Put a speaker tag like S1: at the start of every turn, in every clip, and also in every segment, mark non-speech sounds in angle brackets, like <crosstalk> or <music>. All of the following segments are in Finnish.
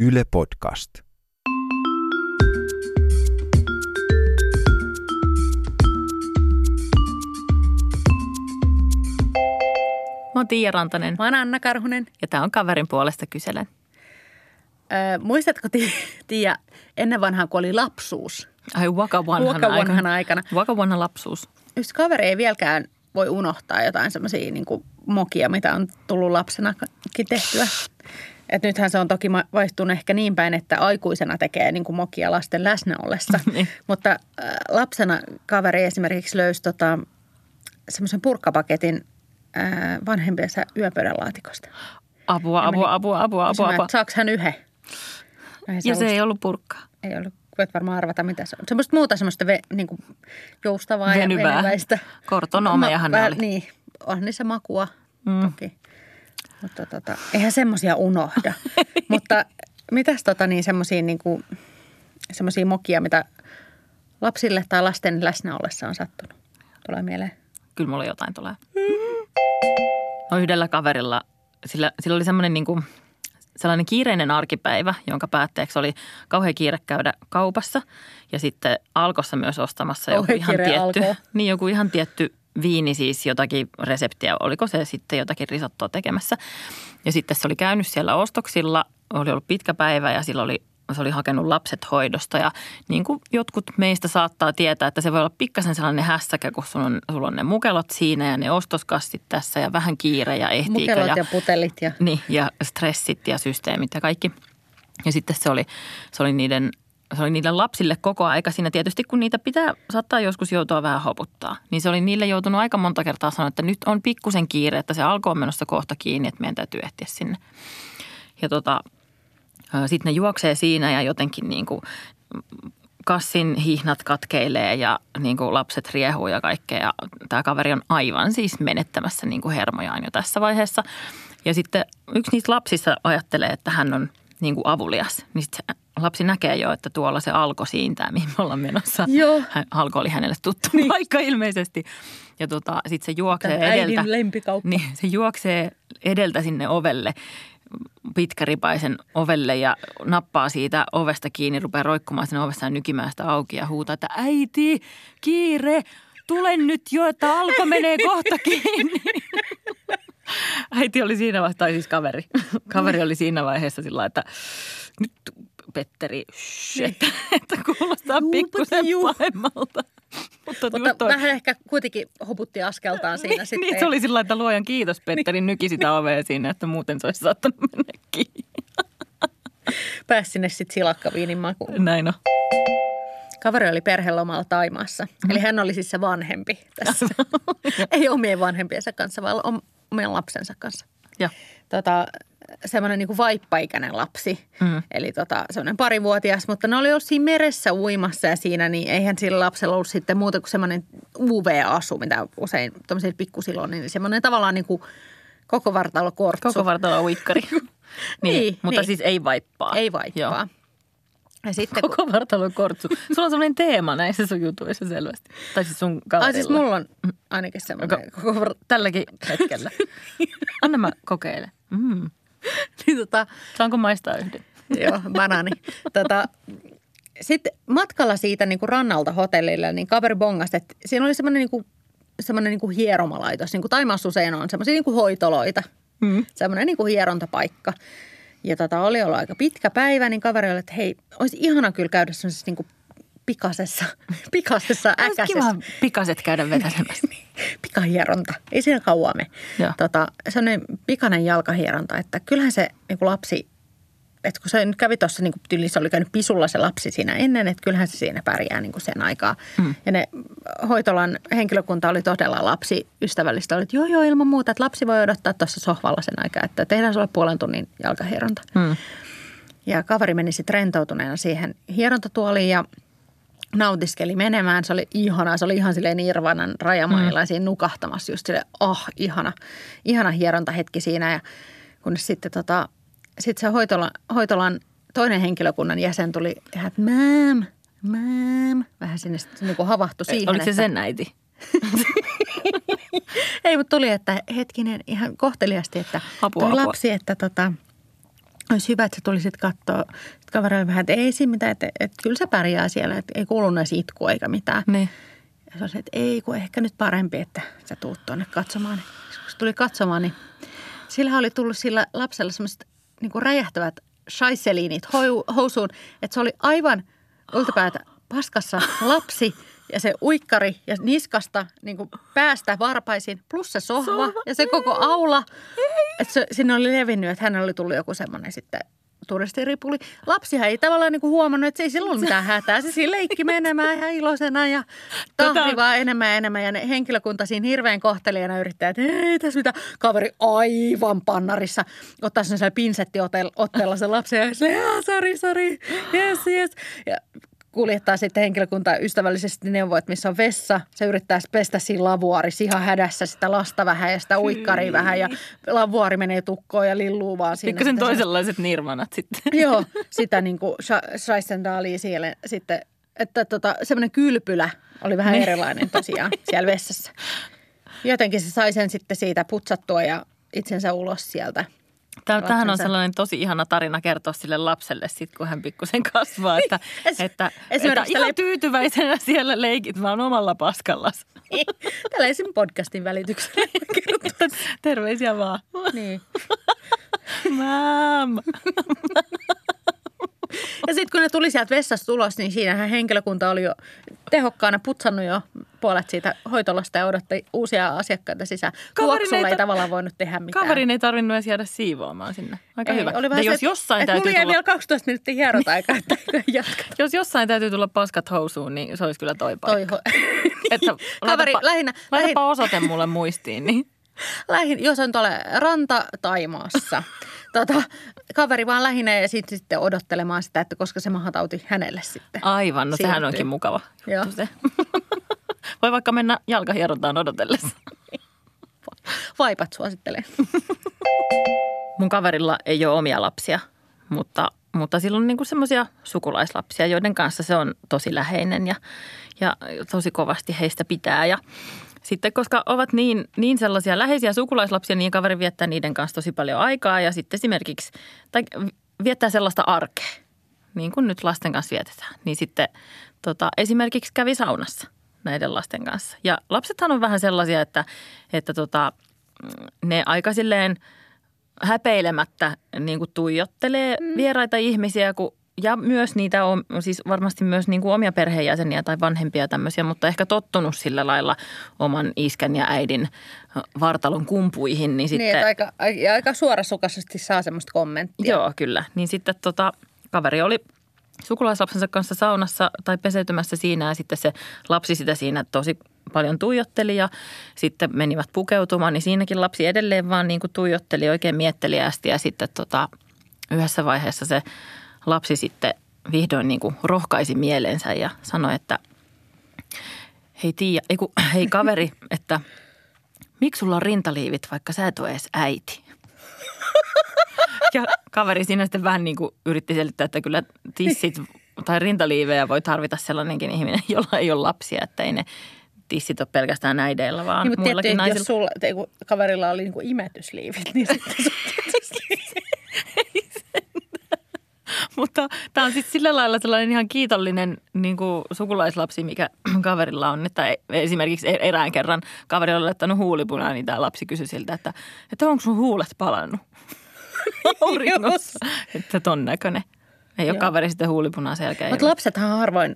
S1: Yle Podcast.
S2: Mä oon Tiia Rantanen
S3: Mä oon Anna Karhunen.
S2: ja tää on kaverin puolesta kyselen.
S3: Öö, muistatko Ti- Tiia, ennen vanhaa kun oli lapsuus?
S2: Ai waka vanhana
S3: Waka vanhana
S2: aikana.
S3: aikana.
S2: Waka vanha lapsuus.
S3: Yksi kaveri ei vieläkään voi unohtaa jotain semmoisia niin mokia, mitä on tullut lapsenakin tehtyä. Et nythän se on toki ma- vaihtunut ehkä niin päin, että aikuisena tekee niin kuin mokia lasten läsnä ollessa. <laughs>
S2: Niin.
S3: Mutta äh, lapsena kaveri esimerkiksi löysi tota, semmoisen purkkapaketin äh, vanhempiensa yöpöydän laatikosta.
S2: Apua, apua, apua, apua, apua,
S3: Kysymään,
S2: apua.
S3: että saako hän yhden? Ei
S2: Ja se ei ollut purkkaa.
S3: ei ollut, voit varmaan arvata mitä se on. Semmoista muuta semmoista ve, niin kuin joustavaa
S2: Venyvää.
S3: ja venyväistä.
S2: Kortonomejahan ne oli.
S3: Niin, on niissä makua mm. toki. Mutta tota, eihän semmoisia unohda. <laughs> Mutta mitäs tota niin semmoisia niin kuin, semmoisia mokia, mitä lapsille tai lasten läsnä ollessa on sattunut? Tulee mieleen.
S2: Kyllä mulla jotain tulee. No yhdellä kaverilla, sillä, sillä oli semmoinen niin kuin, sellainen kiireinen arkipäivä, jonka päätteeksi oli kauhean kiire käydä kaupassa ja sitten Alkossa myös ostamassa joku ihan tietty, niin joku ihan tietty viini, siis jotakin reseptiä, oliko se sitten jotakin risottoa tekemässä. Ja sitten se oli käynyt siellä ostoksilla, oli ollut pitkä päivä ja sillä oli se oli hakenut lapset hoidosta ja niin kuin jotkut meistä saattaa tietää, että se voi olla pikkasen sellainen hässäkä, kun sulla on, sulla on ne mukelot siinä ja ne ostoskassit tässä ja vähän kiire ja ehtiikö.
S3: Mukelot
S2: ja,
S3: ja putelit ja
S2: niin, ja stressit ja systeemit ja kaikki. Ja sitten se oli, se oli niiden se oli niille lapsille koko aika siinä tietysti, kun niitä pitää, saattaa joskus joutua vähän hoputtaa. Niin se oli niille joutunut aika monta kertaa sanoa, että nyt on pikkusen kiire, että se alkoi menossa kohta kiinni, että meidän täytyy ehtiä sinne. Ja tota, sitten ne juoksee siinä ja jotenkin niin kuin kassin hihnat katkeilee ja niin kuin lapset riehuu ja kaikkea. Ja tämä kaveri on aivan siis menettämässä niin kuin hermojaan jo tässä vaiheessa. Ja sitten yksi niistä lapsista ajattelee, että hän on niin kuin avulias. Niin sit se lapsi näkee jo, että tuolla se alko siintää, mihin me ollaan menossa.
S3: Joo.
S2: Hän, alko oli hänelle tuttu niin. paikka ilmeisesti. Ja tota, sitten se juoksee
S3: äidin
S2: edeltä.
S3: lempikauppa.
S2: Niin, se juoksee edeltä sinne ovelle, pitkäripaisen ovelle ja nappaa siitä ovesta kiinni, rupeaa roikkumaan sinne ovessa ja nykimään sitä auki ja huutaa, että äiti, kiire, tule nyt jo, että alko menee <laughs> kohta kiinni. Äiti oli siinä vaiheessa, tai siis kaveri. <laughs> Kaveri oli siinä vaiheessa sillä että nyt Petteri, shh, <laughs> että, että kuulostaa pikkusen pahemmalta. Mutta,
S3: Mutta vähän ehkä kuitenkin hoputti askeltaan siinä
S2: niin,
S3: sitten.
S2: niin, se oli sillä että luojan kiitos Petteri nyki sitä ovea siinä, että muuten se olisi saattanut mennä kiinni. <laughs>
S3: Pääsi sinne sitten silakkaviinin makuun.
S2: Näin on.
S3: Kaveri oli perhelomalla Taimaassa.
S2: Mm-hmm.
S3: Eli hän oli siis se vanhempi tässä. <laughs> Ei omien vanhempiensa kanssa, vaan om- omien lapsensa kanssa.
S2: Ja.
S3: Tota, semmoinen niin vaippaikäinen lapsi.
S2: Mm.
S3: Eli tota, semmoinen parivuotias, mutta ne oli ollut siinä meressä uimassa ja siinä, niin eihän sillä lapsella ollut sitten muuta kuin semmoinen UV-asu, mitä usein tuommoisilla pikkusilloin, niin semmoinen tavallaan niin kuin koko vartalo kortsu.
S2: Koko vartalo uikkari. <laughs> niin,
S3: Niin,
S2: mutta
S3: niin.
S2: siis ei vaippaa.
S3: Ei vaippaa.
S2: Joo.
S3: Ja sitten kun,
S2: Koko vartalo kortsu. Sulla on sellainen teema näissä sun jutuissa selvästi. Tai siis sun kaverilla.
S3: ai siis mulla on ainakin semmoinen koko var-
S2: Tälläkin hetkellä. <laughs> Anna mä kokeile. Mm.
S3: niin tota,
S2: Saanko maistaa yhden?
S3: Joo, banaani. Tota, sitten matkalla siitä niin kuin rannalta hotellille, niin kaveri bongasi, että siinä oli semmoinen, niin kuin, semmoinen niin kuin hieromalaitos. Niin kuin Taimaassa usein on semmoisia niin kuin hoitoloita.
S2: Mm.
S3: Semmoinen niin kuin hierontapaikka. Ja tota, oli ollut aika pitkä päivä, niin kaveri oli, että hei, olisi ihana kyllä käydä semmoisessa <laughs> <laughs> niin kuin pikasessa, pikasessa
S2: Olisi
S3: äkäisessä
S2: kiva pikaset käydä vetäsemässä.
S3: pikahieronta. Ei siinä kauan me.
S2: Joo.
S3: Tota, sellainen pikainen jalkahieronta, että kyllähän se niin kuin lapsi, että kun se nyt kävi tuossa niin tyyliin, se oli käynyt pisulla se lapsi siinä ennen, että kyllähän se siinä pärjää niin kuin sen aikaa. Mm. Ja ne hoitolan henkilökunta oli todella lapsiystävällistä. Oli, että joo, joo, ilman muuta, että lapsi voi odottaa tuossa sohvalla sen aikaa, että tehdään sulle puolen tunnin jalkahieronta.
S2: Mm.
S3: Ja kaveri meni sitten rentoutuneena siihen hierontatuoliin ja nautiskeli menemään. Se oli ihana, se oli ihan silleen Nirvanan rajamailla mm. siinä nukahtamassa just silleen, oh, ihana, ihana hierontahetki siinä. Ja kunnes sitten tota, sit se hoitola, hoitolan toinen henkilökunnan jäsen tuli että ma'am, ma'am, vähän sinne sitten niin havahtui siihen.
S2: Oliko se
S3: että,
S2: sen äiti? <laughs>
S3: Ei, mutta tuli, että hetkinen ihan kohteliasti, että
S2: Apua,
S3: toi
S2: apua.
S3: lapsi, että tota, olisi hyvä, että sä tulisit katsoa sit kaverille vähän, että ei siinä mitään, että, että kyllä se pärjää siellä, että ei kuulu edes itkua eikä mitään.
S2: Niin.
S3: Ja se oli, että ei, kun ehkä nyt parempi, että sä tuut tuonne katsomaan. Kun se tuli katsomaan, niin sillä oli tullut sillä lapsella semmoiset niin kuin räjähtävät shaiseliinit hou- housuun, että se oli aivan ultapäätä paskassa lapsi ja se uikkari ja niskasta niin kuin päästä varpaisin, plus se sohva,
S2: Sohva,
S3: ja se koko aula. Että se, sinne oli levinnyt, että hänellä oli tullut joku semmoinen sitten turistiripuli. Lapsihan ei tavallaan niin kuin huomannut, että se ei silloin mitään hätää. Se siinä leikki menemään ihan iloisena ja tahri
S2: Tota-
S3: vaan enemmän ja enemmän. Ja ne henkilökunta siinä hirveän kohtelijana yrittää, että ei tässä mitä. Kaveri aivan pannarissa ottaa sen siellä pinsettiotteella sen lapsen ja se, "Jaa, sori, sori, yes, yes. Ja kuljettaa sitten henkilökunta ystävällisesti neuvoa, että missä on vessa. Se yrittää pestä siinä lavuaarissa ihan hädässä sitä lasta vähän ja sitä uikkaria vähän ja lavuaari menee tukkoon ja lilluu vaan siinä.
S2: Pikkasen
S3: Sitten se-
S2: toisenlaiset nirvanat sitten. <laughs>
S3: Joo, sitä niin kuin Scheissendaalia siellä sitten, että tota, semmoinen kylpylä oli vähän
S2: Niin.
S3: erilainen tosiaan siellä vessassa. Jotenkin se sai sen sitten siitä putsattua ja itsensä ulos sieltä.
S2: Tämä, tämähän on sellainen tosi ihana tarina kertoa sille lapselle sit, kun hän pikkusen kasvaa, että, <laughs>
S3: Es-
S2: että, että ihan tyytyväisenä siellä leikit vaan omalla paskallas. <laughs>
S3: Tällaisen podcastin välityksellä. <laughs>
S2: Terveisiä vaan.
S3: niin.
S2: Mam.
S3: Ja sitten kun ne tuli sieltä vessasta ulos, niin siinähän henkilökunta oli jo tehokkaana putsannut jo puolet siitä hoitolosta ja odotti uusia asiakkaita sisään.
S2: Kaverin
S3: Tuoksulla
S2: ei ta-
S3: tavallaan voinut tehdä mitään.
S2: Kaverin ei tarvinnut edes jäädä siivoamaan sinne. Aika
S3: Ei,
S2: hyvä.
S3: Oli vähän
S2: jos
S3: se,
S2: jossain
S3: että
S2: täytyy tulla,
S3: vielä 12 minuuttia hierota-aikaa, että eikö <laughs> jatka.
S2: jos jossain täytyy tulla paskat housuun, niin se olisi kyllä toi
S3: Toi
S2: paikka.
S3: ho- <laughs>
S2: Että <laughs>
S3: Kaveri,
S2: laitapa,
S3: lähinnä,
S2: laitapa
S3: lähinnä,
S2: osoite mulle muistiin, niin
S3: lähinnä, jos on tuolla ranta Taimaassa. tota, kaveri vaan lähinnä ja sitten, sitten odottelemaan sitä, että koska se mahatauti hänelle sitten.
S2: aivan, no sehän
S3: Siirtyy.
S2: onkin mukava
S3: Joo.
S2: se. Voi vaikka mennä jalkahierontaan odotellessa. <laughs>
S3: Vaipat suosittelen. <laughs>
S2: Mun kaverilla ei ole omia lapsia, mutta, mutta sillä on niinku semmoisia sukulaislapsia, joiden kanssa se on tosi läheinen ja, ja tosi kovasti heistä pitää. Ja sitten koska ovat niin, niin sellaisia läheisiä sukulaislapsia, niin kaveri viettää niiden kanssa tosi paljon aikaa ja sitten esimerkiksi, tai viettää sellaista arkea, niin kuin nyt lasten kanssa vietetään. Niin sitten tota, esimerkiksi kävi saunassa näiden lasten kanssa. Ja lapsethan on vähän sellaisia, että, että tota, ne aika silleen häpeilemättä niin kuin tuijottelee mm. vieraita ihmisiä, kun, ja myös niitä on, siis varmasti myös niin kuin omia perheenjäseniä tai vanhempia tämmöisiä, mutta ehkä tottunut sillä lailla oman iskän ja äidin vartalon kumpuihin, niin sitten...
S3: Niin, että aika, aika, aika suorasukaisesti saa semmoista kommenttia.
S2: Joo, kyllä. Niin sitten tota, kaveri oli sukulaislapsensa kanssa saunassa tai peseytymässä siinä ja sitten se lapsi sitä siinä tosi paljon tuijotteli ja sitten menivät pukeutumaan, niin siinäkin lapsi edelleen vaan niin kuin tuijotteli oikein mietteliästi ja sitten tota, yhdessä vaiheessa se lapsi sitten vihdoin niin kuin rohkaisi mielensä ja sanoi, että hei Tiia, ei kun, <clears throat> hei kaveri, että miksi sulla on rintaliivit, vaikka sä et ole edes äiti? <laughs> Ja kaveri siinä sitten vähän niin kuin yritti selittää, että kyllä tissit tai rintaliivejä voi tarvita sellainenkin ihminen, <laughs> jolla ei ole lapsia, että ei ne tissit ole pelkästään äideillä, vaan
S3: Niin, mutta
S2: muillakin naisilla.
S3: jos sulla, te, kun kaverilla oli niin kuin imetysliivit, niin sitten <laughs>
S2: Mutta tämä on sitten sillä lailla sellainen ihan kiitollinen niin kuin sukulaislapsi, mikä <clears throat> kaverilla on. Että esimerkiksi e- erään kerran kaveri oli laittanut huulipunaa, niin tämä lapsi kysyi siltä, että, että onko sun huulet palannut <laughs> auringossa. että ton näköinen. Ei ole kaveri sitten huulipunaa selkeä.
S3: Mutta lapsethan harvoin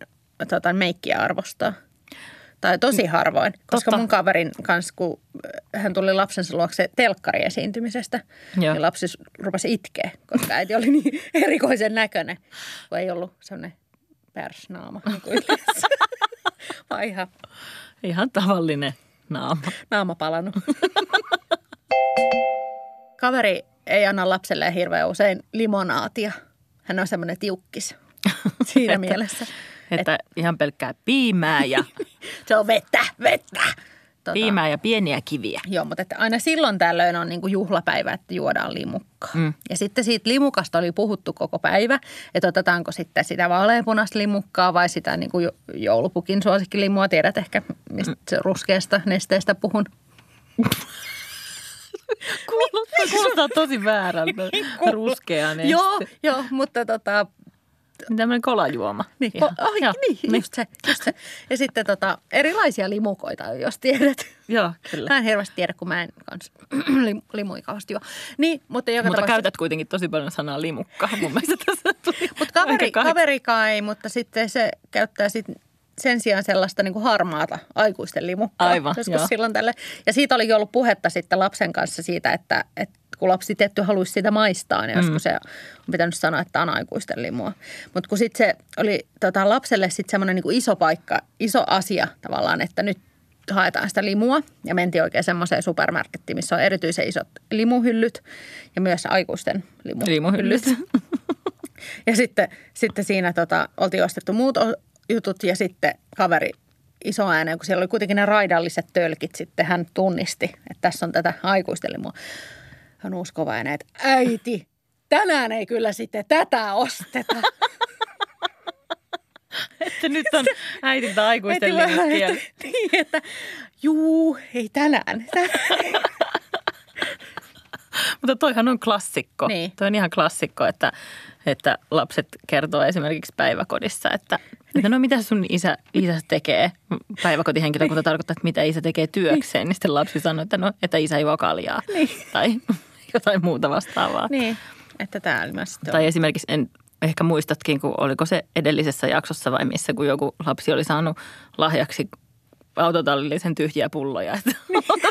S3: tota, meikkiä arvostaa. Tai tosi harvoin, koska
S2: Totta.
S3: mun kaverin kanssa, kun hän tuli lapsensa luokse telkkariesiintymisesestä,
S2: Joo.
S3: niin lapsi rupesi itkeä, koska äiti oli niin <laughs> erikoisen näköinen, kun ei ollut sellainen persnaama niin ihan <laughs>
S2: Ihan tavallinen naama.
S3: naama palannut. Kaveri ei anna lapselle hirveän usein limonaatia. Hän on semmoinen tiukkis <laughs> siinä
S2: Että-
S3: mielessä.
S2: Että ihan pelkkää piimää ja, <laughs>
S3: Se on vettä, vettä. Tota,
S2: piimää ja pieniä kiviä.
S3: Joo, mutta että aina silloin tällöin on niinku juhlapäivä, että juodaan limukkaa.
S2: Mm.
S3: Ja sitten siitä limukasta oli puhuttu koko päivä, että otetaanko sitten sitä vaaleanpunaista limukkaa vai sitä niinku jo- joulupukin suosikkilimua. Tiedät ehkä, mistä se ruskeasta nesteestä puhun. <laughs>
S2: Kuulostaa, kuulostaa tosi väärältä. Ruskea neste.
S3: Joo, joo, mutta tota,
S2: Tämmöinen kolajuoma.
S3: niin, ko- ai,
S2: Joo,
S3: niin, just se, just se. Ja sitten tota, erilaisia limukoita, jos tiedät.
S2: Joo, kyllä.
S3: Mä en hirveästi tiedä, kun mä en kans <clears throat> lim- limuja kauheasti juo. Niin, mutta joka
S2: Mutta
S3: tapauksessa-
S2: käytät kuitenkin tosi paljon sanaa limukka. Mun mielestä tässä tuli
S3: Mutta kaveri, kaverikaan ei, mutta sitten se käyttää sit sen sijaan sellaista niin kuin harmaata aikuisten limukkaa.
S2: Aivan,
S3: Joskus
S2: joo.
S3: silloin tälle. Ja siitä oli ollut puhetta sitten lapsen kanssa siitä, että, että kun lapsi tietty haluaisi sitä maistaa, niin joskus se on pitänyt sanoa, että on aikuisten limua. Mutta kun sitten se oli tota, lapselle sitten semmoinen niin iso paikka, iso asia tavallaan, että nyt haetaan sitä limua ja mentiin oikein semmoiseen supermarkettiin, missä on erityisen isot limuhyllyt ja myös aikuisten limu-
S2: Limuhyllyt. <laughs>
S3: ja sitten, sitten siinä tota, oltiin ostettu muut jutut ja sitten kaveri iso ääneen, kun siellä oli kuitenkin ne raidalliset tölkit, sitten hän tunnisti, että tässä on tätä aikuisten limua. Hän uusi kova ääneen, että äiti, tänään ei kyllä sitten tätä osteta. <laughs>
S2: Että nyt on äitiltä aikuisten
S3: että- Niin, että juu, ei tänään. tänään. <laughs>
S2: Mutta toihan on klassikko.
S3: Niin.
S2: Toi on ihan klassikko, että, että lapset kertoo esimerkiksi päiväkodissa, että, että no mitä sun isä, isä tekee? Päiväkotihenkilökunta tarkoittaa, että mitä isä tekee työkseen. Niin sitten lapsi sanoo, että no, että isä juo kaljaa.
S3: Niin.
S2: Tai <laughs> jotain muuta vastaavaa.
S3: Niin, että tämä oli myös
S2: Tai esimerkiksi, en ehkä muistatkin, kun oliko se edellisessä jaksossa vai missä, kun joku lapsi oli saanut lahjaksi autotallillisen tyhjiä pulloja. <laughs> Että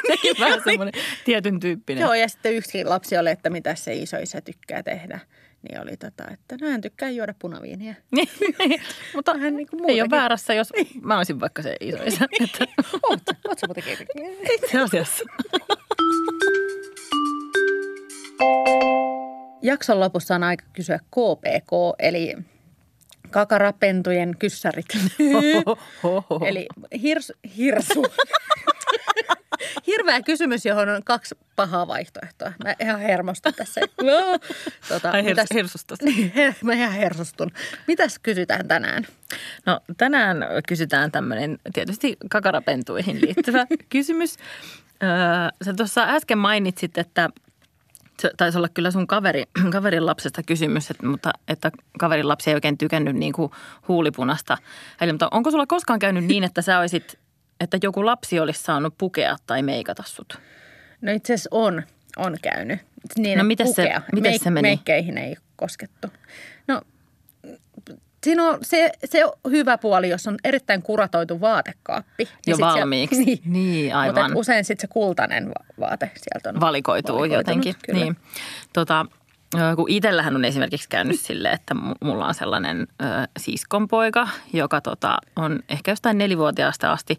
S2: sekin vähän semmoinen tietyn tyyppinen.
S3: Joo, ja sitten yksi lapsi oli, että mitä se isoisä tykkää tehdä. Niin oli tota, että no hän tykkää juoda punaviiniä. <laughs>
S2: Niin, mutta
S3: Vähän niin kuin
S2: ei ole väärässä, jos mä olisin vaikka se isoisä. Että <laughs>
S3: Oot, oot sä muuten
S2: itse <laughs> asiassa.
S3: Jakson lopussa on aika kysyä KPK, eli kakarapentujen kyssärit. eli hirs, hirsu. Hirveä kysymys, johon on kaksi pahaa vaihtoehtoa. Mä ihan hermostun tässä. No, tota,
S2: Ai
S3: mitäs-
S2: hers- hersusta.
S3: Niin, her- <laughs> mä ihan hersustun. Mitäs kysytään tänään?
S2: No tänään kysytään tämmöinen tietysti kakarapentuihin liittyvä <laughs> kysymys. Öö, sä tuossa äsken mainitsit, että se taisi olla kyllä sun kaveri, <clears throat> kaverin lapsesta kysymys, että, mutta että kaverin lapsi ei oikein tykännyt niin kuin huulipunasta. Eli, mutta onko sulla koskaan käynyt niin, että sä olisit, että joku lapsi olisi saanut pukea tai meikata sut?
S3: No itse asiassa on, on käynyt. Niin,
S2: No mites se- mites se meni?
S3: Meikkeihin ei koskettu. No siinä on se, se on hyvä puoli, jos on erittäin kuratoitu vaatekaappi. niin
S2: Jo valmiiksi. <laughs>
S3: niin,
S2: Niin,
S3: Mutta
S2: aivan.
S3: et usein sitten se kultainen va- vaate sieltä on
S2: valikoituu jotenkin.
S3: Kyllä.
S2: Niin. Tota, kun itsellähän on esimerkiksi käynyt silleen, että mu- mulla on sellainen ö, siskonpoika, joka tota, on ehkä jostain nelivuotiaasta asti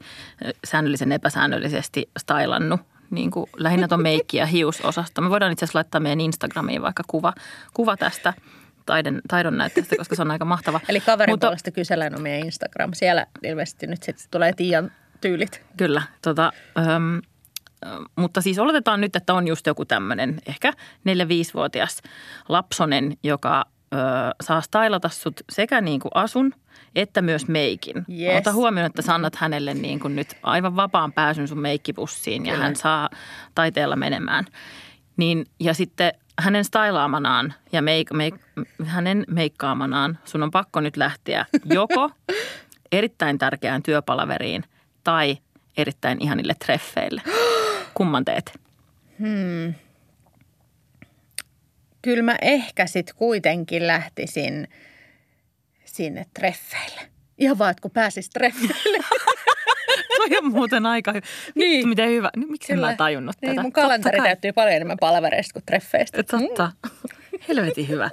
S2: säännöllisen epäsäännöllisesti stailannut niin kuin lähinnä tuon meikki- ja hiusosasto. Me voidaan itse asiassa laittaa meidän Instagramiin vaikka kuva, kuva tästä taiden, taidon näytteestä, koska se on aika mahtava. <laughs>
S3: Eli kaverin
S2: Mutta-
S3: puolesta kysellään on meidän Instagram. Siellä ilmeisesti nyt sitten tulee Tiian tyylit.
S2: Kyllä, tota, äm, ö, mutta siis oletetaan nyt, että on just joku tämmöinen ehkä 4-5-vuotias lapsonen, joka ö, saa stylata sut sekä niin kuin asun että myös meikin.
S3: Yes.
S2: Ota huomioon, että sä annat hänelle niin kuin nyt aivan vapaan pääsyn sun meikkipussiin ja
S3: Kyllä.
S2: hän saa taiteella menemään. Niin, ja sitten hänen stylaamanaan ja meik, meik, hänen meikkaamanaan sun on pakko nyt lähteä joko <laughs> erittäin tärkeään työpalaveriin tai erittäin ihanille treffeille. <gasps> Kumman teet?
S3: Kyllä mä ehkä sitten kuitenkin lähtisin sinne treffeille. Ihan vaan, että kun pääsis treffeille. <laughs>
S2: Toi on muuten aika hyvä.
S3: Niin.
S2: Vittu, miten hyvä. Niin, miksi en mä tajunnut
S3: niin,
S2: tätä?
S3: Mun kalenteri täyttyy paljon enemmän palavereista kuin treffeistä.
S2: Totta. Helvetin hyvä.